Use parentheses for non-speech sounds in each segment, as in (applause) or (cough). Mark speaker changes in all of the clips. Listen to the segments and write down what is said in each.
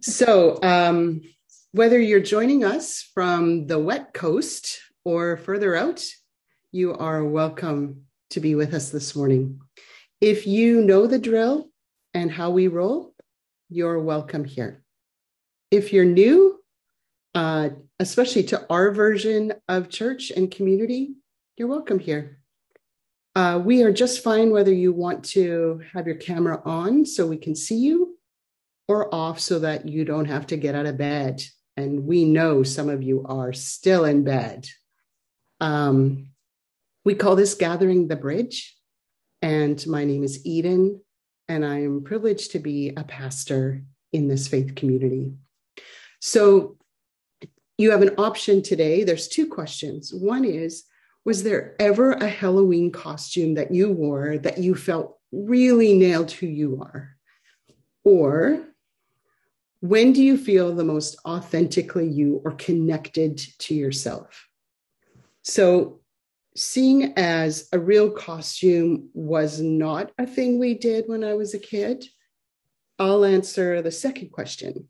Speaker 1: so, um, whether you're joining us from the wet coast or further out, you are welcome to be with us this morning. If you know the drill and how we roll, you're welcome here. If you're new, uh, especially to our version of church and community, you're welcome here. Uh, we are just fine whether you want to have your camera on so we can see you or off so that you don't have to get out of bed. And we know some of you are still in bed. Um, we call this Gathering the Bridge. And my name is Eden, and I am privileged to be a pastor in this faith community. So you have an option today. There's two questions. One is, was there ever a Halloween costume that you wore that you felt really nailed who you are? Or when do you feel the most authentically you or connected to yourself? So, seeing as a real costume was not a thing we did when I was a kid, I'll answer the second question.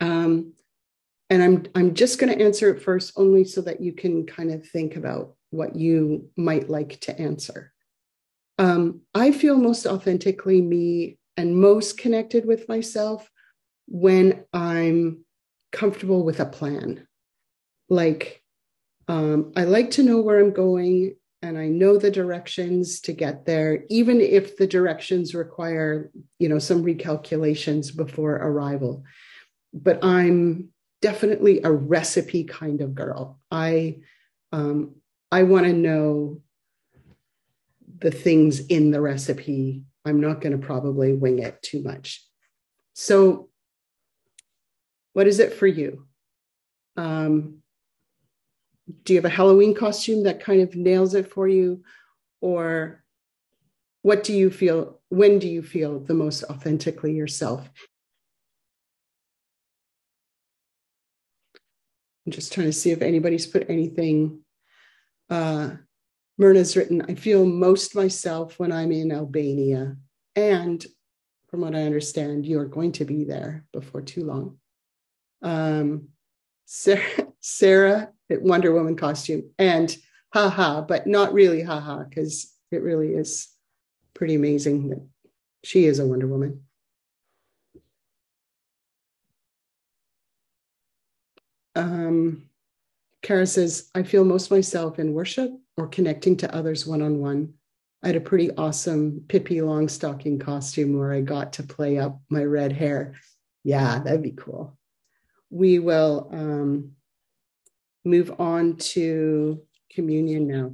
Speaker 1: Um, and I'm I'm just going to answer it first, only so that you can kind of think about what you might like to answer. Um, I feel most authentically me and most connected with myself when I'm comfortable with a plan. Like um, I like to know where I'm going and I know the directions to get there, even if the directions require, you know, some recalculations before arrival. But I'm definitely a recipe kind of girl. I um, I want to know the things in the recipe. I'm not going to probably wing it too much. So, what is it for you? Um, do you have a Halloween costume that kind of nails it for you? Or what do you feel? When do you feel the most authentically yourself? I'm just trying to see if anybody's put anything. Uh, Myrna's written, I feel most myself when I'm in Albania. And from what I understand, you are going to be there before too long. Um, Sarah, Sarah, Wonder Woman costume, and haha, but not really haha, because it really is pretty amazing that she is a Wonder Woman. um, Kara says, I feel most myself in worship or connecting to others one on one. I had a pretty awesome Pippi Longstocking costume where I got to play up my red hair. Yeah, that'd be cool. We will um, move on to communion now.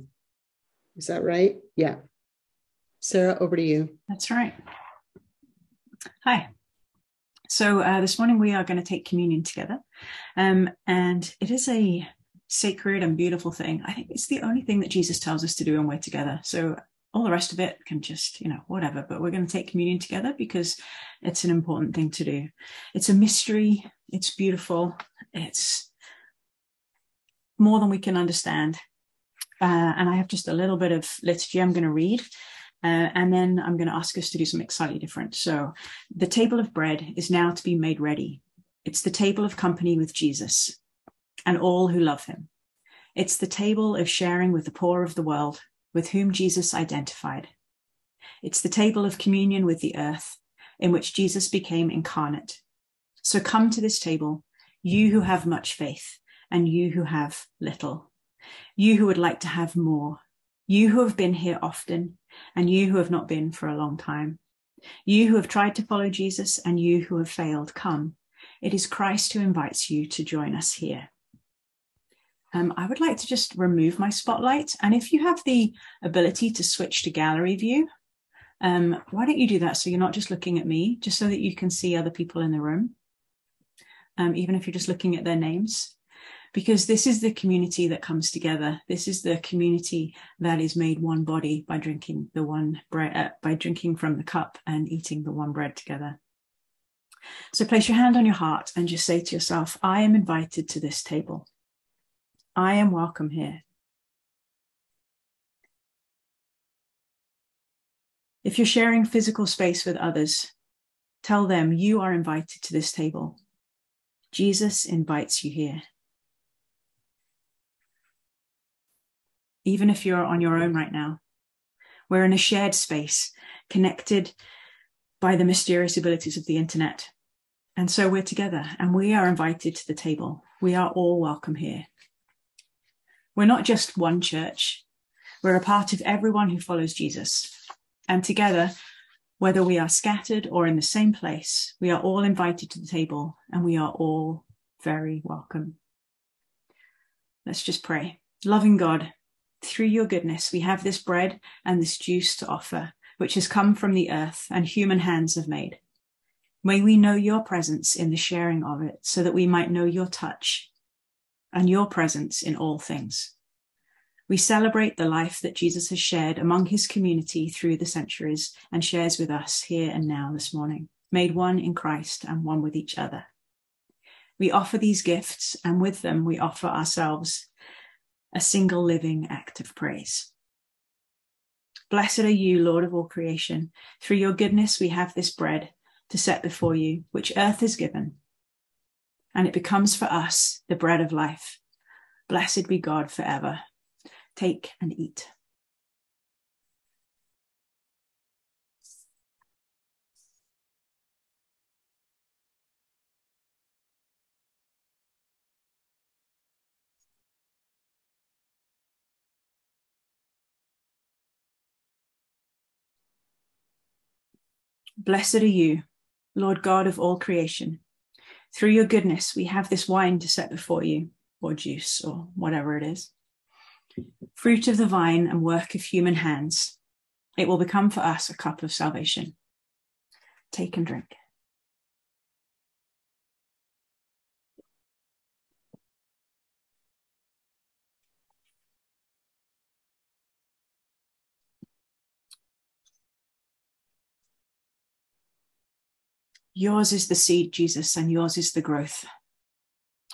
Speaker 1: Is that right? Yeah. Sarah, over to you.
Speaker 2: That's right. Hi. So uh, this morning we are going to take communion together. Um, and it is a sacred and beautiful thing. I think it's the only thing that Jesus tells us to do when we're together. So all the rest of it can just, you know, whatever. But we're going to take communion together because it's an important thing to do. It's a mystery. It's beautiful. It's more than we can understand. Uh, and I have just a little bit of liturgy I'm going to read. Uh, and then I'm going to ask us to do something slightly different. So the table of bread is now to be made ready. It's the table of company with Jesus and all who love him. It's the table of sharing with the poor of the world with whom Jesus identified. It's the table of communion with the earth in which Jesus became incarnate. So come to this table, you who have much faith and you who have little, you who would like to have more, you who have been here often and you who have not been for a long time, you who have tried to follow Jesus and you who have failed, come. It is Christ who invites you to join us here. Um, I would like to just remove my spotlight. And if you have the ability to switch to gallery view, um, why don't you do that so you're not just looking at me, just so that you can see other people in the room, um, even if you're just looking at their names. Because this is the community that comes together. This is the community that is made one body by drinking the one bread, uh, by drinking from the cup and eating the one bread together. So place your hand on your heart and just say to yourself, I am invited to this table. I am welcome here. If you're sharing physical space with others, Tell them you are invited to this table. Jesus invites you here. Even if you're on your own right now, we're in a shared space, connected by the mysterious abilities of the internet. And so we're together and we are invited to the table. We are all welcome here. We're not just one church, we're a part of everyone who follows Jesus. And together, whether we are scattered or in the same place, we are all invited to the table and we are all very welcome. Let's just pray. Loving God, through your goodness, we have this bread and this juice to offer, which has come from the earth and human hands have made. May we know your presence in the sharing of it so that we might know your touch and your presence in all things. We celebrate the life that Jesus has shared among his community through the centuries and shares with us here and now this morning, made one in Christ and one with each other. We offer these gifts, and with them, we offer ourselves a single living act of praise. Blessed are you, Lord of all creation. Through your goodness, we have this bread to set before you, which earth has given, and it becomes for us the bread of life. Blessed be God forever. Take and eat. Blessed are you, Lord God of all creation. Through your goodness, we have this wine to set before you, or juice, or whatever it is fruit of the vine and work of human hands. It will become for us a cup of salvation. Take and drink. Yours is the seed, Jesus, and yours is the growth.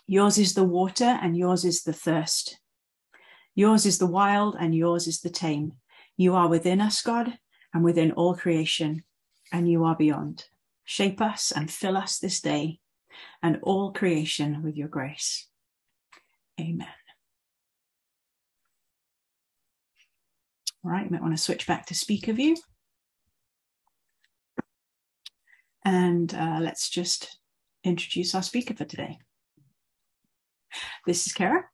Speaker 2: Yours is the water, and yours is the thirst. Yours is the wild and yours is the tame. You are within us, God, and within all creation, and you are beyond. Shape us and fill us this day and all creation with your grace. Amen. All right, you might want to switch back to speaker view. And uh, let's just introduce our speaker for today. This is Kara.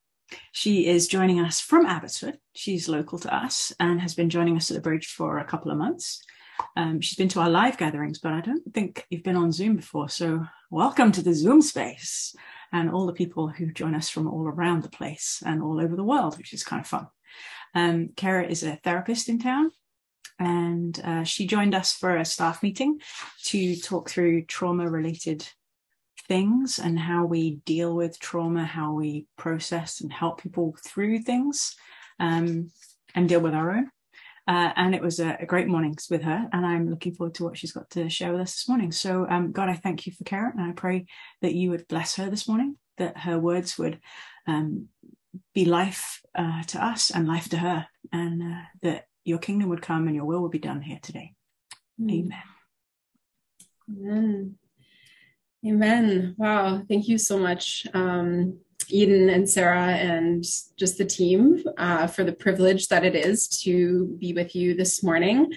Speaker 2: She is joining us from Abbotsford. She's local to us and has been joining us at the bridge for a couple of months. Um, she's been to our live gatherings, but I don't think you've been on Zoom before. So, welcome to the Zoom space and all the people who join us from all around the place and all over the world, which is kind of fun. Um, Kara is a therapist in town and uh, she joined us for a staff meeting to talk through trauma related things and how we deal with trauma, how we process and help people through things um, and deal with our own. Uh, and it was a, a, great morning with her, and I'm looking forward to what she's got to share with us this morning. So, um, God, I thank you for Karen, and I pray that you would bless her this morning, that her words would um, be life uh, to us and life to her, and uh, that your kingdom would come and your will would be done here today. Mm. Amen.
Speaker 3: Amen. Amen. Wow. Thank you so much, um, Eden and Sarah, and just the team uh, for the privilege that it is to be with you this morning.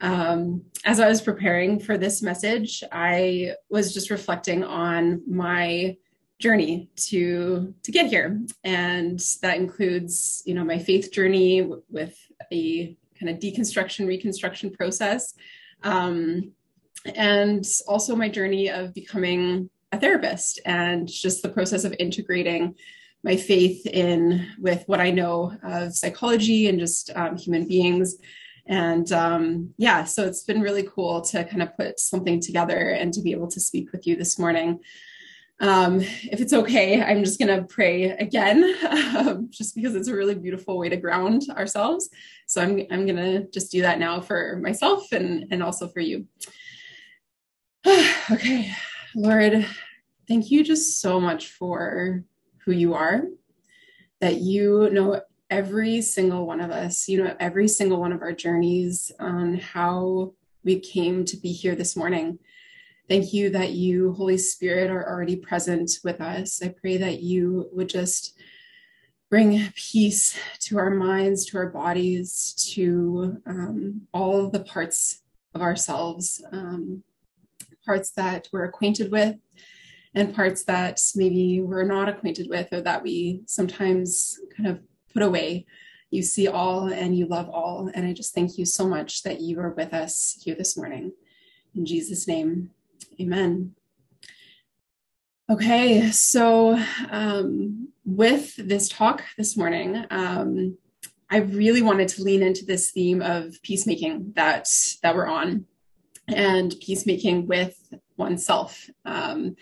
Speaker 3: Um, as I was preparing for this message, I was just reflecting on my journey to to get here, and that includes, you know, my faith journey with a kind of deconstruction reconstruction process. Um, and also my journey of becoming a therapist and just the process of integrating my faith in with what I know of psychology and just um, human beings. And um, yeah, so it's been really cool to kind of put something together and to be able to speak with you this morning. Um, if it's okay, I'm just going to pray again, um, just because it's a really beautiful way to ground ourselves. So I'm, I'm going to just do that now for myself and, and also for you. (sighs) okay, Lord, thank you just so much for who you are, that you know every single one of us, you know, every single one of our journeys on how we came to be here this morning. Thank you that you, Holy Spirit, are already present with us. I pray that you would just bring peace to our minds, to our bodies, to um, all the parts of ourselves, um, parts that we're acquainted with, and parts that maybe we're not acquainted with or that we sometimes kind of put away. You see all and you love all. And I just thank you so much that you are with us here this morning. In Jesus' name, amen. Okay, so um, with this talk this morning, um, I really wanted to lean into this theme of peacemaking that that we're on, and peacemaking with oneself. Um,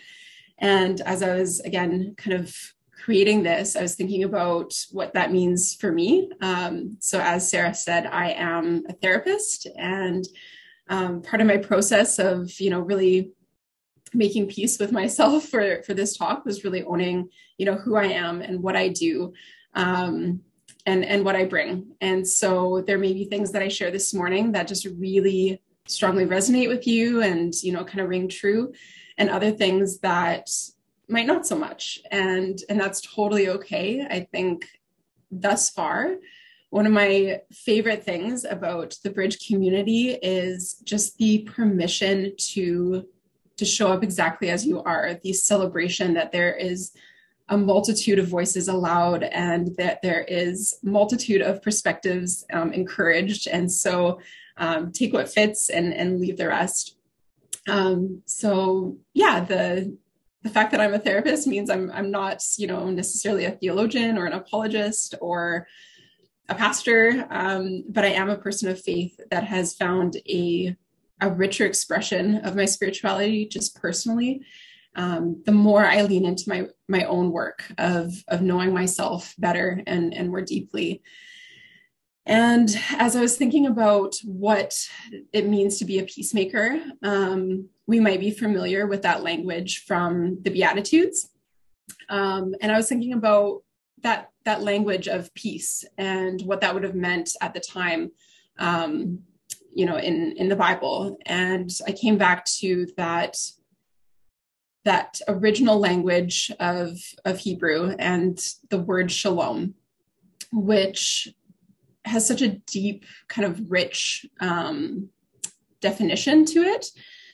Speaker 3: and as I was again kind of creating this, I was thinking about what that means for me. Um, so, as Sarah said, I am a therapist, and um, part of my process of you know really making peace with myself (laughs) for for this talk was really owning you know who i am and what i do um, and and what i bring and so there may be things that i share this morning that just really strongly resonate with you and you know kind of ring true and other things that might not so much. And and that's totally okay. I think thus far one of my favorite things about the bridge community is just the permission to to show up exactly as you are, the celebration that there is a multitude of voices allowed and that there is multitude of perspectives um, encouraged. And so um, take what fits and, and leave the rest. Um, so yeah the the fact that i'm a therapist means i'm i'm not you know necessarily a theologian or an apologist or a pastor um, but i am a person of faith that has found a a richer expression of my spirituality just personally. Um, the more i lean into my my own work of of knowing myself better and and more deeply and as i was thinking about what it means to be a peacemaker um, we might be familiar with that language from the beatitudes. Um, and i was thinking about that that language of peace and what that would have meant at the time um, you know in in the bible. And i came back to that that original language of of hebrew and the word shalom which has such a deep kind of rich um, definition to it.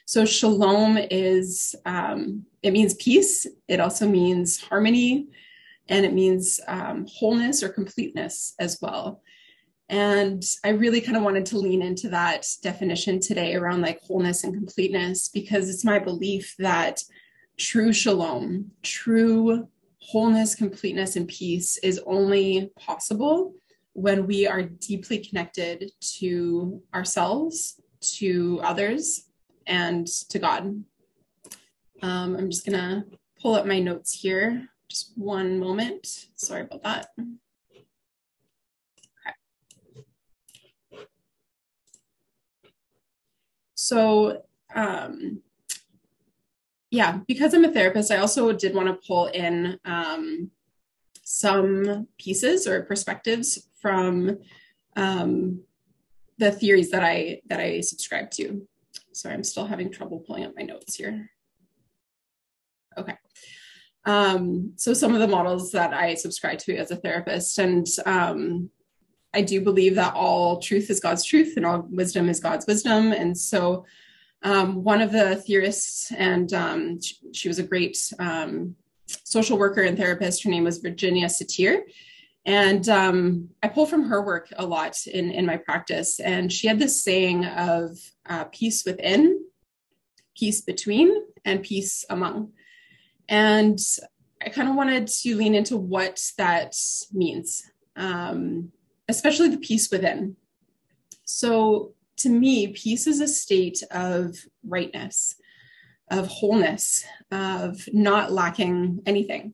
Speaker 3: So shalom is um, it means peace. It also means harmony. And it means um, wholeness or completeness as well. And I really kind of wanted to lean into that definition today around like wholeness and completeness because it's my belief that true shalom, true wholeness, completeness, and peace is only possible when we are deeply connected to ourselves, to others, and to God. Um, I'm just going to pull up my notes here. Just one moment. Sorry about that. So, um, yeah, because I'm a therapist, I also did want to pull in um, some pieces or perspectives from um, the theories that I that I subscribe to. Sorry, I'm still having trouble pulling up my notes here. Okay. Um, so some of the models that I subscribe to as a therapist, and um, I do believe that all truth is God's truth and all wisdom is God's wisdom. And so, um, one of the theorists, and um, she, she, was a great um, social worker and therapist, her name was Virginia Satir. And um, I pull from her work a lot in, in my practice. And she had this saying of uh, peace within, peace between, and peace among. And I kind of wanted to lean into what that means. Um, especially the peace within. So, to me, peace is a state of rightness, of wholeness, of not lacking anything.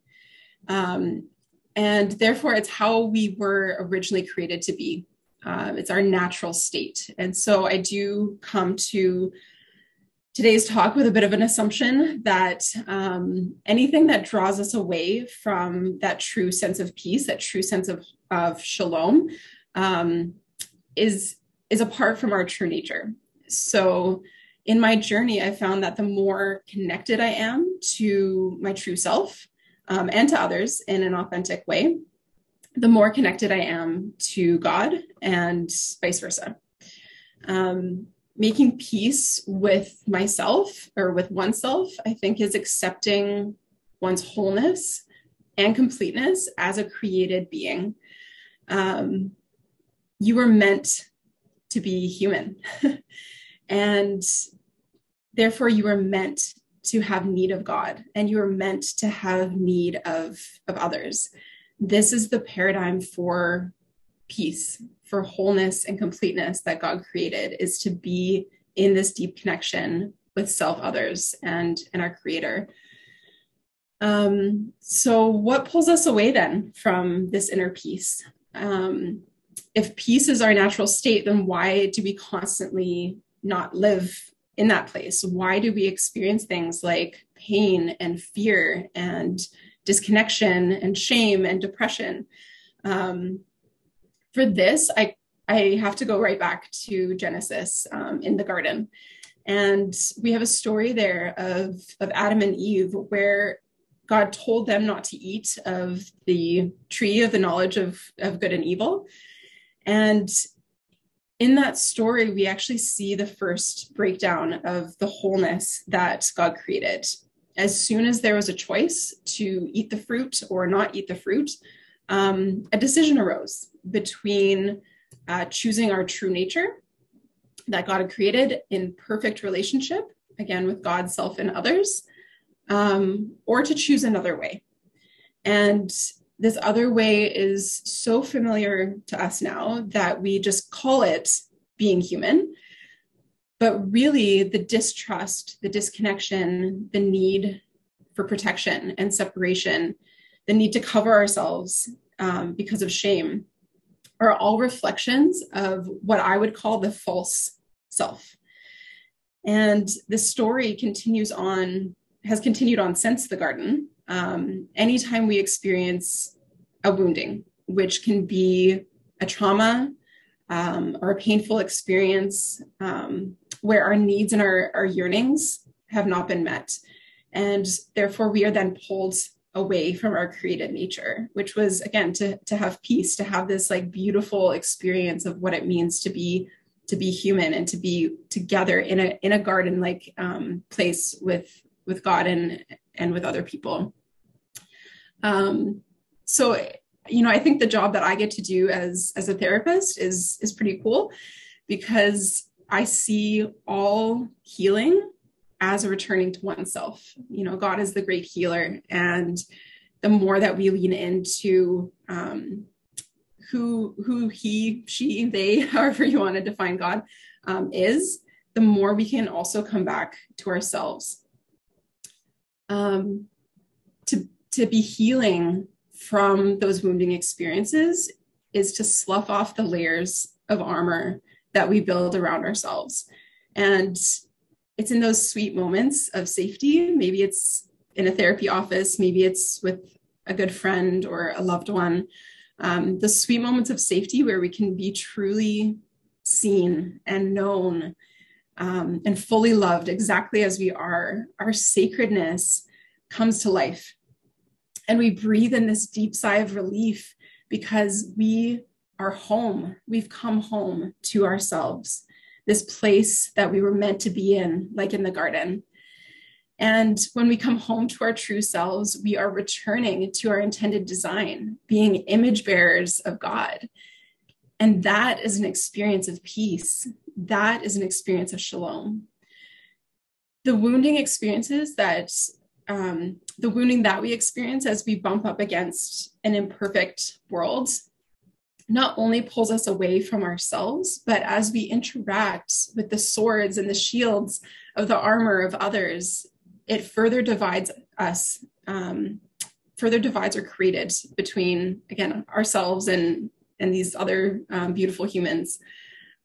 Speaker 3: Um, and therefore, it's how we were originally created to be. Uh, it's our natural state. And so, I do come to today's talk with a bit of an assumption that um, anything that draws us away from that true sense of peace, that true sense of, of shalom, um, is is apart from our true nature. So in my journey, I found that the more connected I am to my true self um, and to others in an authentic way, the more connected I am to God and vice versa. Um, making peace with myself or with oneself, I think, is accepting one's wholeness and completeness as a created being. Um, you were meant to be human, (laughs) and therefore, you were meant to have need of God, and you are meant to have need of, of others. This is the paradigm for peace, for wholeness and completeness that God created, is to be in this deep connection with self, others, and, and our Creator. Um, so, what pulls us away then from this inner peace? Um, if peace is our natural state, then why do we constantly not live in that place? Why do we experience things like pain and fear and disconnection and shame and depression? Um, for this, I I have to go right back to Genesis um, in the garden. And we have a story there of, of Adam and Eve where God told them not to eat of the tree of the knowledge of, of good and evil. And in that story, we actually see the first breakdown of the wholeness that God created. As soon as there was a choice to eat the fruit or not eat the fruit, um, a decision arose between uh, choosing our true nature that God had created in perfect relationship, again, with God, self, and others, um, or to choose another way. And this other way is so familiar to us now that we just call it being human. But really, the distrust, the disconnection, the need for protection and separation, the need to cover ourselves um, because of shame, are all reflections of what I would call the false self. And the story continues on has continued on since the garden. Um, anytime we experience a wounding, which can be a trauma um, or a painful experience um, where our needs and our, our yearnings have not been met. And therefore, we are then pulled away from our created nature, which was again to, to have peace, to have this like beautiful experience of what it means to be to be human and to be together in a in a garden like um, place with with God and and with other people. Um, so you know, I think the job that I get to do as as a therapist is is pretty cool because I see all healing as a returning to oneself. You know, God is the great healer, and the more that we lean into um, who who He, she, they, (laughs) however you want to define God, um, is, the more we can also come back to ourselves um, to to be healing from those wounding experiences is to slough off the layers of armor that we build around ourselves. And it's in those sweet moments of safety. Maybe it's in a therapy office. Maybe it's with a good friend or a loved one. Um, the sweet moments of safety where we can be truly seen and known um, and fully loved exactly as we are, our sacredness comes to life. And we breathe in this deep sigh of relief because we are home. We've come home to ourselves, this place that we were meant to be in, like in the garden. And when we come home to our true selves, we are returning to our intended design, being image bearers of God. And that is an experience of peace that is an experience of shalom. The wounding experiences that um, the wounding that we experience as we bump up against an imperfect world not only pulls us away from ourselves, but as we interact with the swords and the shields of the armor of others, it further divides us, um, further divides are created between, again, ourselves and, and these other um, beautiful humans.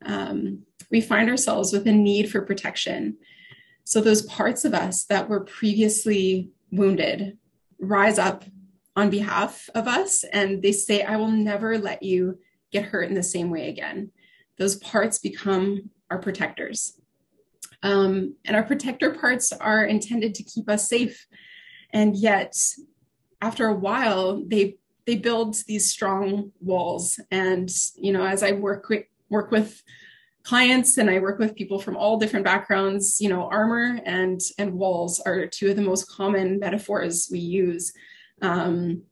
Speaker 3: Um, we find ourselves with a need for protection. So those parts of us that were previously wounded rise up on behalf of us and they say, I will never let you get hurt in the same way again. Those parts become our protectors. Um, and our protector parts are intended to keep us safe. And yet, after a while, they they build these strong walls. And you know, as I work with, work with clients and I work with people from all different backgrounds, you know, armor and and walls are two of the most common metaphors we use. Um,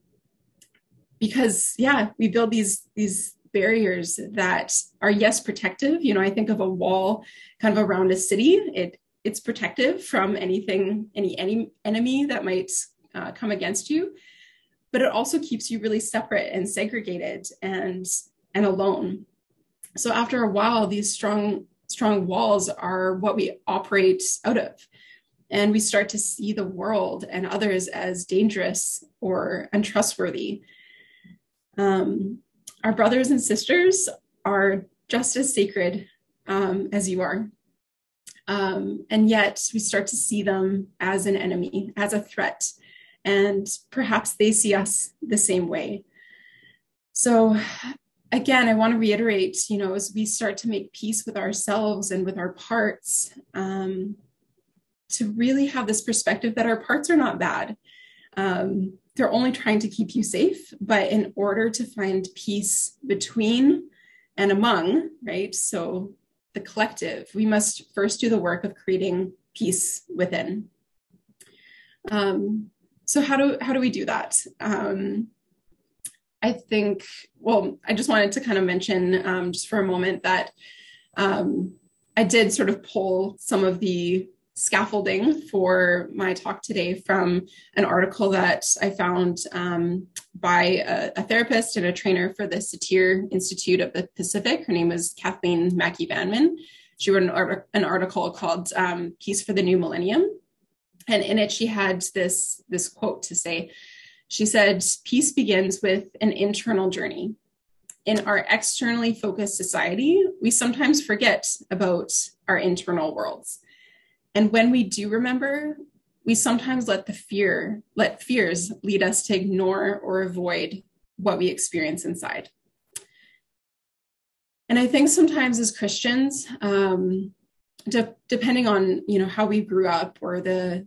Speaker 3: because yeah, we build these these barriers that are yes protective. You know, I think of a wall kind of around a city. It it's protective from anything, any any enemy that might uh, come against you, but it also keeps you really separate and segregated and and alone so after a while these strong strong walls are what we operate out of. And we start to see the world and others as dangerous or untrustworthy. Um, our brothers and sisters are just as sacred um, as you are. Um, and yet we start to see them as an enemy as a threat. And perhaps they see us the same way. So again, I want to reiterate, you know, as we start to make peace with ourselves and with our parts, um, to really have this perspective that our parts are not bad. Um, they're only trying to keep you safe, but in order to find peace between and among, right? So the collective, we must first do the work of creating peace within. Um, so how do how do we do that? Um, I think, well, I just wanted to kind of mention um, just for a moment that um, I did sort of pull some of the scaffolding for my talk today from an article that I found um, by a, a, therapist and a trainer for the Satir Institute of the Pacific. Her name was Kathlyne Maki-Banmen. She wrote an, an article called um, Peace for the New Millennium. And in it, she had this, this quote to say, she said, Peace begins with an internal journey. In our externally focused society, we sometimes forget about our internal worlds. And when we do remember, we sometimes let the fear, let fears lead us to ignore or avoid what we experience inside. And I think sometimes as Christians, um, de- depending on you know how we grew up or the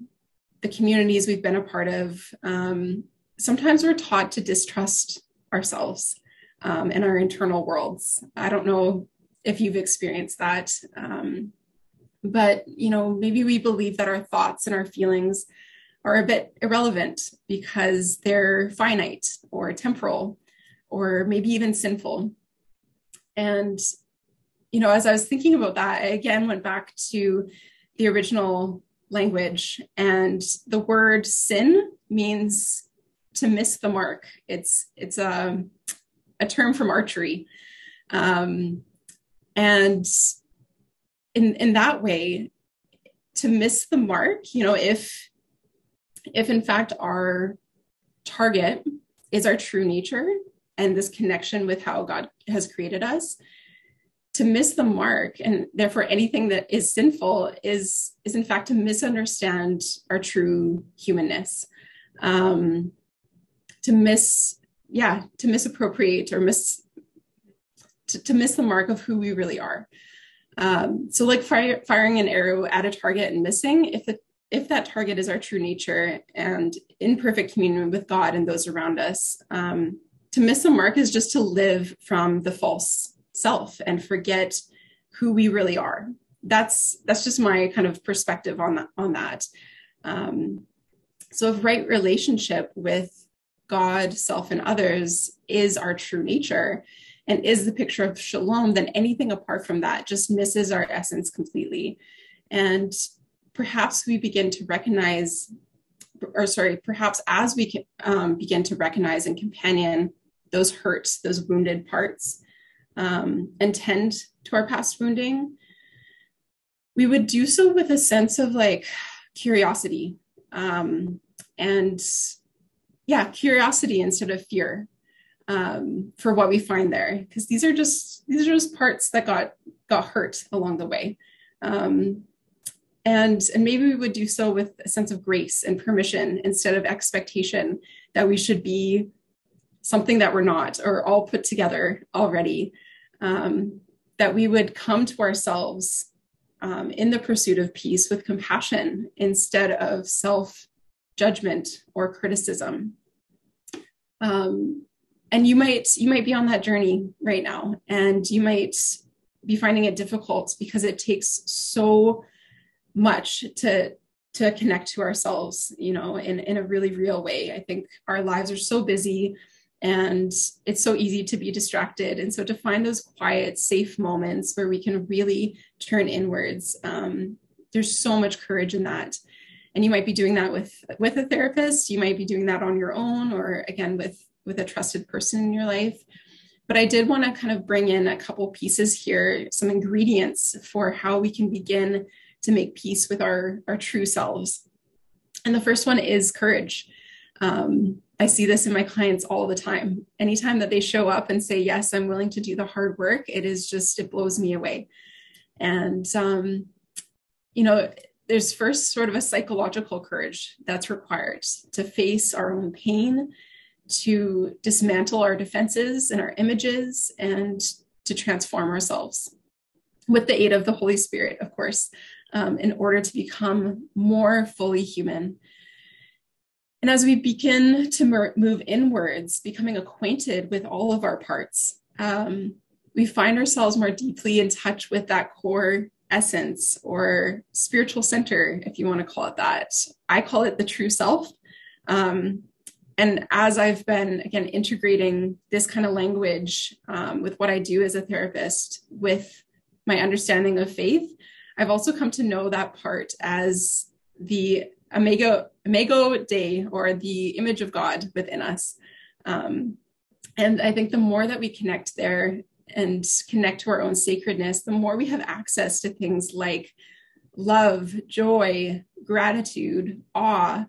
Speaker 3: the communities we've been a part of, um, sometimes we're taught to distrust ourselves um, and our internal worlds. I don't know if you've experienced that. Um, but you know maybe we believe that our thoughts and our feelings are a bit irrelevant because they're finite or temporal or maybe even sinful and you know as i was thinking about that i again went back to the original language and the word sin means to miss the mark. It's it's a a term from archery, um, and in in that way, to miss the mark, you know, if if in fact our target is our true nature and this connection with how God has created us, to miss the mark and therefore anything that is sinful is is in fact to misunderstand our true humanness um, to miss yeah to misappropriate or miss to, to miss the mark of who we really are. Um, so like fire, firing an arrow at a target and missing if the if that target is our true nature and in perfect communion with god and those around us um, to miss the mark is just to live from the false self and forget who we really are. That's that's just my kind of perspective on that on that. Um, so if right relationship with God, self, and others is our true nature and is the picture of shalom, then anything apart from that just misses our essence completely. And perhaps we begin to recognize, or sorry, perhaps as we um, begin to recognize and companion those hurts, those wounded parts, um, and tend to our past wounding, we would do so with a sense of like curiosity um, and yeah curiosity instead of fear um, for what we find there. Because these are just these are just parts that got got hurt along the way. Um, and and maybe we would do so with a sense of grace and permission instead of expectation that we should be something that we're not or all put together already. Um, that we would come to ourselves um, in the pursuit of peace with compassion instead of self judgment or criticism. Um, and you might you might be on that journey right now, and you might be finding it difficult because it takes so much to to connect to ourselves you know in in a really real way. I think our lives are so busy and it's so easy to be distracted. And so to find those quiet safe moments where we can really turn inwards um, there's so much courage in that and you might be doing that with with a therapist you might be doing that on your own or again with with a trusted person in your life but i did want to kind of bring in a couple pieces here some ingredients for how we can begin to make peace with our our true selves and the first one is courage um, I see this in my clients all the time. Anytime that they show up and say, Yes, I'm willing to do the hard work, it is just, it blows me away. And, um, you know, there's first sort of a psychological courage that's required to face our own pain, to dismantle our defenses and our images, and to transform ourselves. With the aid of the Holy Spirit, of course, um, in order to become more fully human. And as we begin to move inwards, becoming acquainted with all of our parts, um, we find ourselves more deeply in touch with that core essence or spiritual center, if you want to call it that. I call it the true self. Um, and as I've been, again, integrating this kind of language um, with what I do as a therapist with my understanding of faith, I've also come to know that part as the Imago, Imago Dei, or the image of God within us. Um, and I think the more that we connect there and connect to our own sacredness, the more we have access to things like love, joy, gratitude, awe,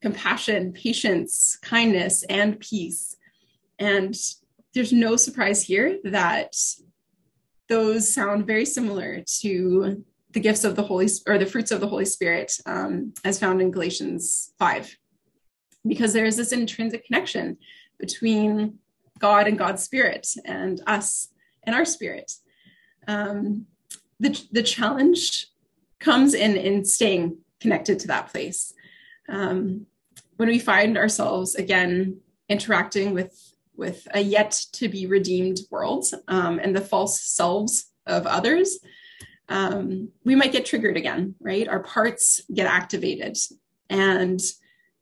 Speaker 3: compassion, patience, kindness, and peace. And there's no surprise here that those sound very similar to the gifts of the Holy or the fruits of the Holy Spirit, um, as found in Galatians 5, because there is this intrinsic connection between God and God's Spirit and us and our spirit. Um, the, the challenge comes in in staying connected to that place. Um, when we find ourselves again interacting with with a yet to be redeemed world um, and the false selves of others, um, we might get triggered again, right? Our parts get activated. And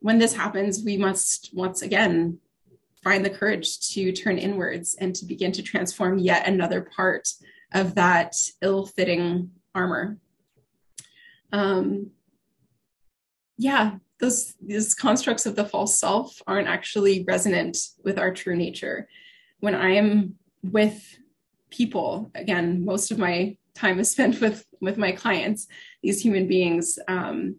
Speaker 3: when this happens, we must once again find the courage to turn inwards and to begin to transform yet another part of that ill fitting armor. Um, yeah, those these constructs of the false self aren't actually resonant with our true nature. When I am with people, again, most of my time is spent with with my clients these human beings um,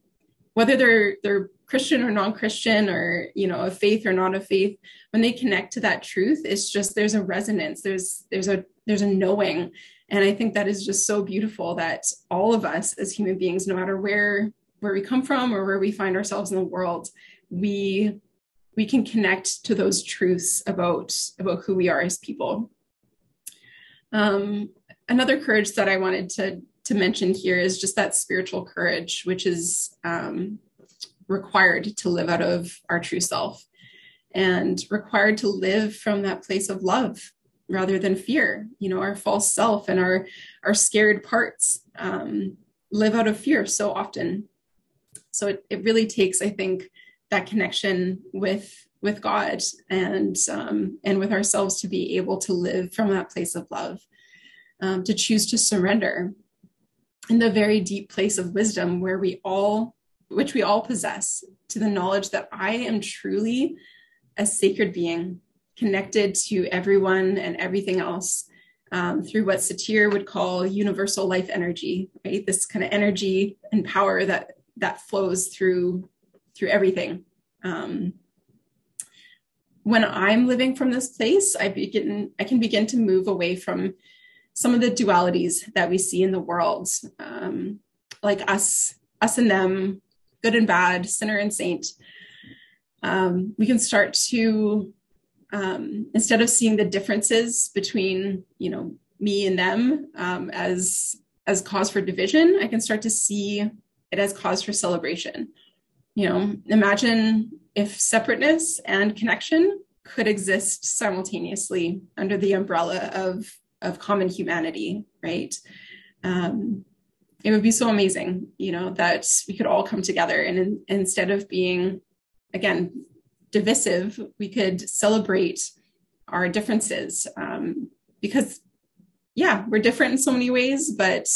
Speaker 3: whether they're they're christian or non-christian or you know a faith or not a faith when they connect to that truth it's just there's a resonance there's there's a there's a knowing. And i think that is just so beautiful that all of us as human beings no matter where where we come from or where we find ourselves in the world we we can connect to those truths about about who we are as people. Um, another courage that I wanted to to mention here is just that spiritual courage, which is um, required to live out of our true self and required to live from that place of love rather than fear. You know, our false self and our our scared parts um, live out of fear so often. So it, it really takes, I think, that connection with with God and um, and with ourselves to be able to live from that place of love um, to choose to surrender in the very deep place of wisdom where we all which we all possess to the knowledge that i am truly a sacred being connected to everyone and everything else um, through what satir would call universal life energy right? This kind of energy and power that that flows through through everything. Um, when i'm living from this place i begin i can begin to move away from some of the dualities that we see in the world, um, like us, us and them, good and bad, sinner and saint. Um, we can start to um, instead of seeing the differences between you know me and them um, as as cause for division, I can start to see it as cause for celebration. You know, imagine if separateness and connection could exist simultaneously under the umbrella of of common humanity, right? Um, it would be so amazing, you know, that we could all come together and in, instead of being, again, divisive, we could celebrate our differences um, because, yeah, we're different in so many ways, but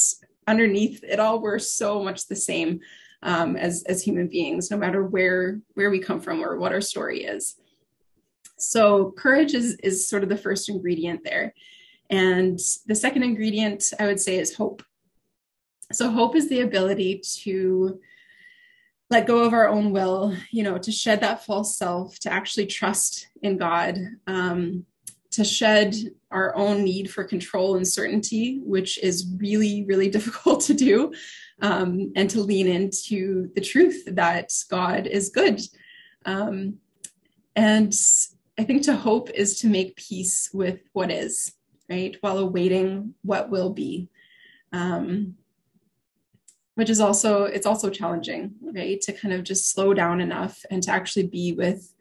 Speaker 3: underneath it all, we're so much the same um, as as human beings, no matter where where we come from or what our story is. So courage is is sort of the first ingredient there, and the second ingredient I would say is hope. So hope is the ability to let go of our own will, you know, to shed that false self, to actually trust in God, um, to shed our own need for control and certainty, which is really, really (laughs) difficult to do, um, and to lean into the truth that God is good. Um, and I think to hope is to make peace with what is, right, while awaiting what will be. Um, which is also it's also challenging right to kind of just slow down enough and to actually be with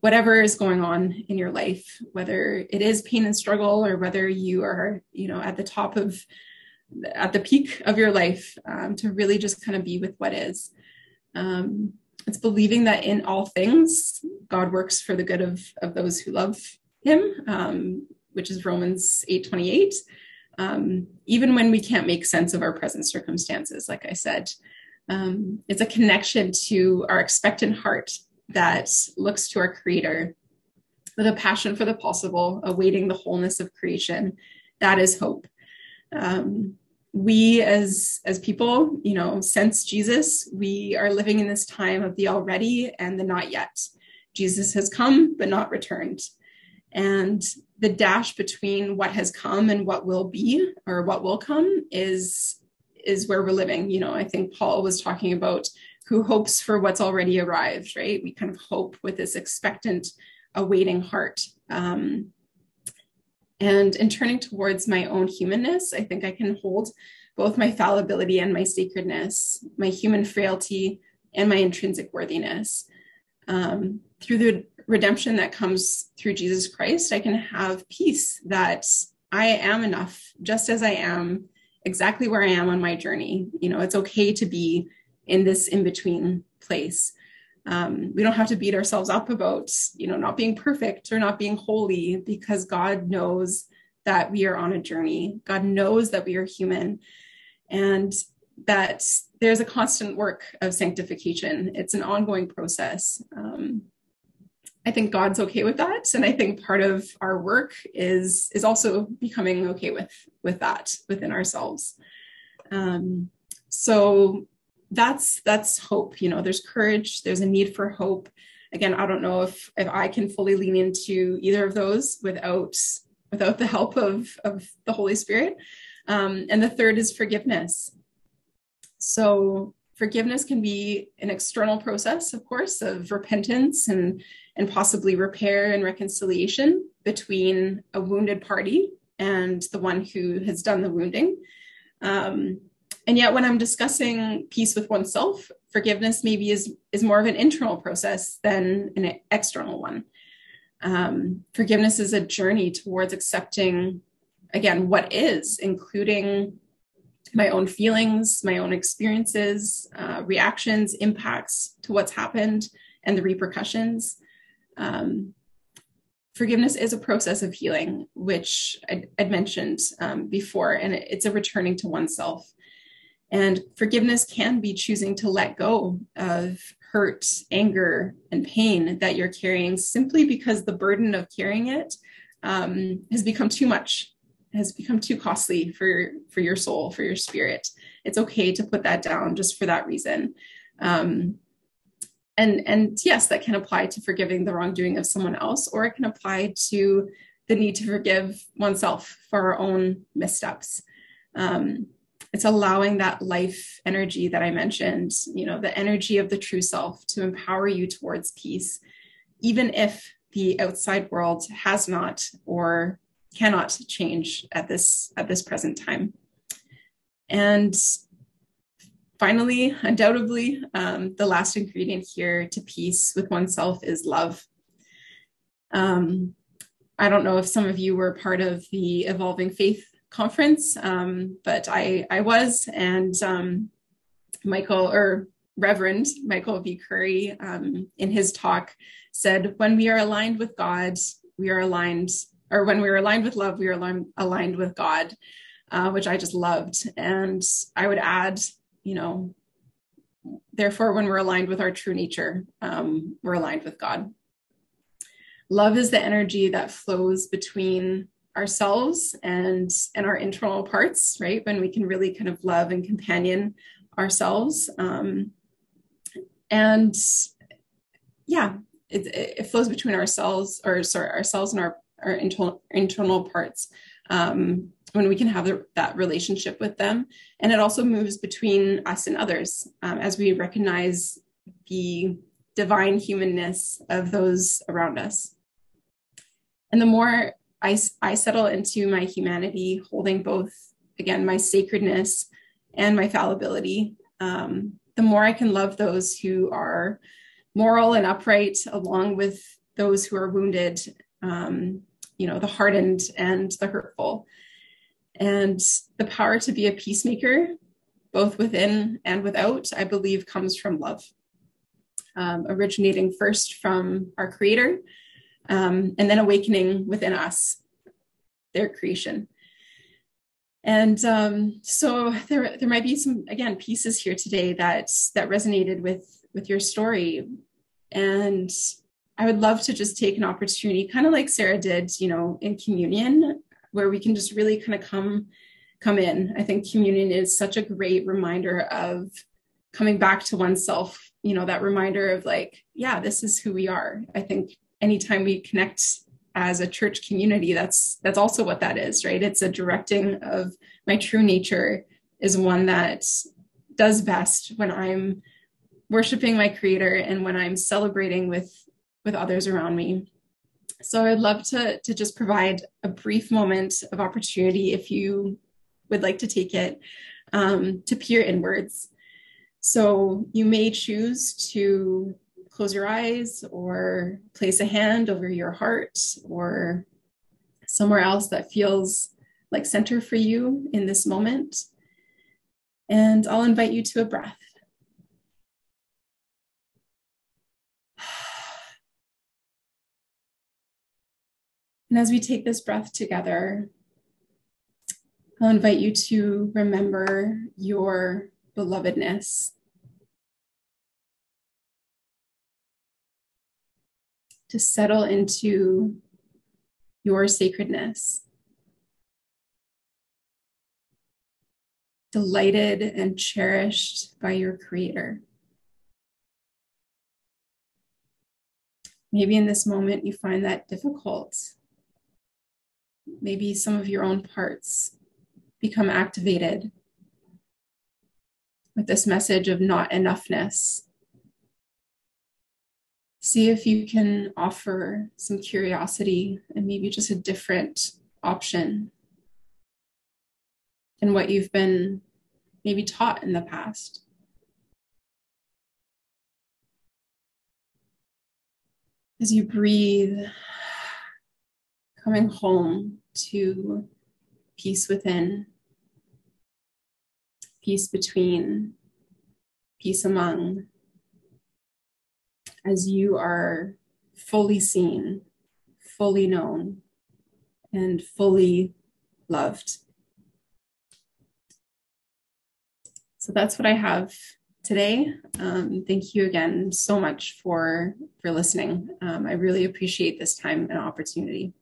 Speaker 3: whatever is going on in your life whether it is pain and struggle or whether you are you know at the top of at the peak of your life um, to really just kind of be with what is um, it's believing that in all things god works for the good of of those who love him um, which is romans 8 28 um, even when we can't make sense of our present circumstances, like I said. Um, it's a connection to our expectant heart that looks to our Creator with a passion for the possible, awaiting the wholeness of creation. That is hope. Um, we as as people, you know, since Jesus, we are living in this time of the already and the not yet. Jesus has come but not returned. And the dash between what has come and what will be or what will come is is where we're living. You know i think paul was talking about who hopes for what's already arrived right? We kind of hope with this expectant awaiting heart. Um, and in turning towards my own humanness i think i can hold both my fallibility and my sacredness my human frailty and my intrinsic worthiness. Um, through the redemption that comes through Jesus Christ, I can have peace that I am enough just as I am, exactly where I am on my journey. You know, it's okay to be in this in between place. Um, we don't have to beat ourselves up about, you know, not being perfect or not being holy because God knows that we are on a journey. God knows that we are human and that there's a constant work of sanctification. It's an ongoing process. Um, I think God's okay with that, and I think part of our work is is also becoming okay with with that within ourselves. Um, so that's that's hope. You know, there's courage. There's a need for hope. Again, I don't know if if I can fully lean into either of those without without the help of of the Holy Spirit. Um, and the third is forgiveness. So forgiveness can be an external process, of course, of repentance and and possibly repair and reconciliation between a wounded party and the one who has done the wounding. Um, and yet, when I'm discussing peace with oneself, forgiveness maybe is, is more of an internal process than an external one. Um, forgiveness is a journey towards accepting, again, what is, including my own feelings, my own experiences, uh, reactions, impacts to what's happened, and the repercussions um, forgiveness is a process of healing, which I'd, I'd mentioned um, before, and it's a returning to oneself. And forgiveness can be choosing to let go of hurt, anger, and pain that you're carrying simply because the burden of carrying it um, has become too much, has become too costly for for your soul, for your spirit. It's okay to put that down just for that reason. Um, and and yes that can apply to forgiving the wrongdoing of someone else or it can apply to the need to forgive oneself for our own missteps um, it's allowing that life energy that i mentioned you know the energy of the true self to empower you towards peace even if the outside world has not or cannot change at this at this present time And finally, undoubtedly, um, the last ingredient here to peace with oneself is love. Um, I don't know if some of you were part of the Evolving Faith conference, um, but I, I was, and um, Michael or Reverend Michael B. Curry um, in his talk said, When we are aligned with God, we are aligned, or when we are aligned with love, we aligned, aligned with God, uh, which I just loved. And I would add, you know, therefore, when we're aligned with our true nature, um, we're aligned with God. Love is the energy that flows between ourselves and and our internal parts right when we can really kind of love and companion ourselves um, and yeah it, it flows between ourselves or sorry ourselves and our our internal internal parts um, when we can have the, that relationship with them. And it also moves between us and others um, as we recognize the divine humanness of those around us. And the more I, I settle into my humanity holding both again my sacredness and my fallibility um, the more I can love those who are moral and upright, along with those who are wounded, um, you know, the hardened and the hurtful. And the power to be a peacemaker, both within and without, I believe comes from love, um, originating first from our Creator um, and then awakening within us, their creation. And um, so there, there might be some again pieces here today that that resonated with with your story, and I would love to just take an opportunity, kind of like Sarah did, you know, in communion, where we can just really kind of come come in. I think communion is such a great reminder of coming back to oneself. You know, that reminder of like, yeah, this is who we are. I think anytime we connect as a church community that's that's also what that is right it's a directing of my true nature is one that does best when i'm worshiping my creator and when i'm celebrating with with others around me so i'd love to to just provide a brief moment of opportunity if you would like to take it um, to peer inwards so you may choose to close your eyes or place a hand over your heart or somewhere else that feels like center for you in this moment. And I'll invite you to a breath. And as we take this breath together, I'll invite you to remember your belovedness to settle into your sacredness. Delighted and cherished by your Creator. Maybe in this moment you find that difficult. Maybe some of your own parts become activated with this message of not enoughness see if you can offer some curiosity and maybe just a different option than what you've been maybe taught in the past. As you breathe, coming home to peace within, peace between, peace among, as you are fully seen, fully known, and fully loved. So that's what I have today. Um, thank you again so much for for listening. Um, I really appreciate this time and opportunity.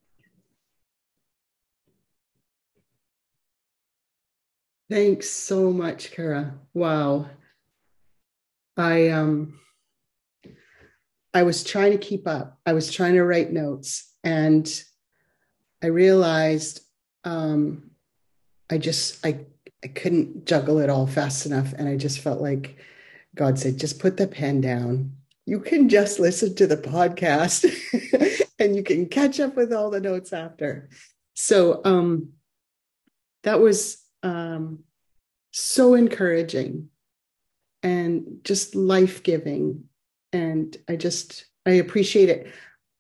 Speaker 1: Thanks so much, Kara. Wow. I um I was trying to keep up. I was trying to write notes, and I realized um, I just I I couldn't juggle it all fast enough, and I just felt like God said, "Just put the pen down. You can just listen to the podcast, (laughs) and you can catch up with all the notes after." So um, that was um, so encouraging and just life giving. And I just, I appreciate it.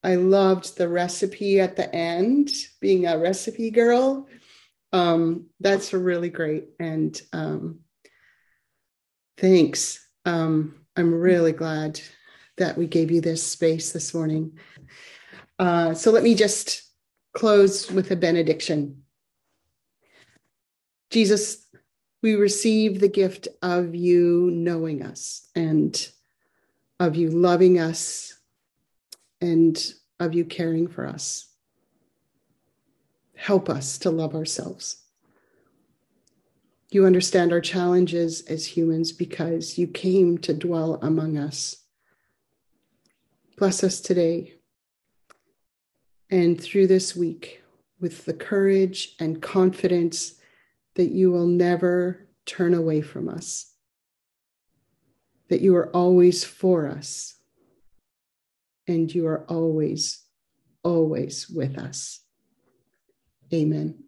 Speaker 1: I loved the recipe at the end, being a recipe girl. Um, that's really great. And um, thanks. Um, I'm really glad that we gave you this space this morning. Uh, so let me just close with a benediction. Jesus, we receive the gift of you knowing us and of you loving us and of you caring for us. Help us to love ourselves. You understand our challenges as humans because you came to dwell among us. Bless us today and through this week with the courage and confidence that you will never turn away from us, that you are always for us, and you are always, always with us. Amen.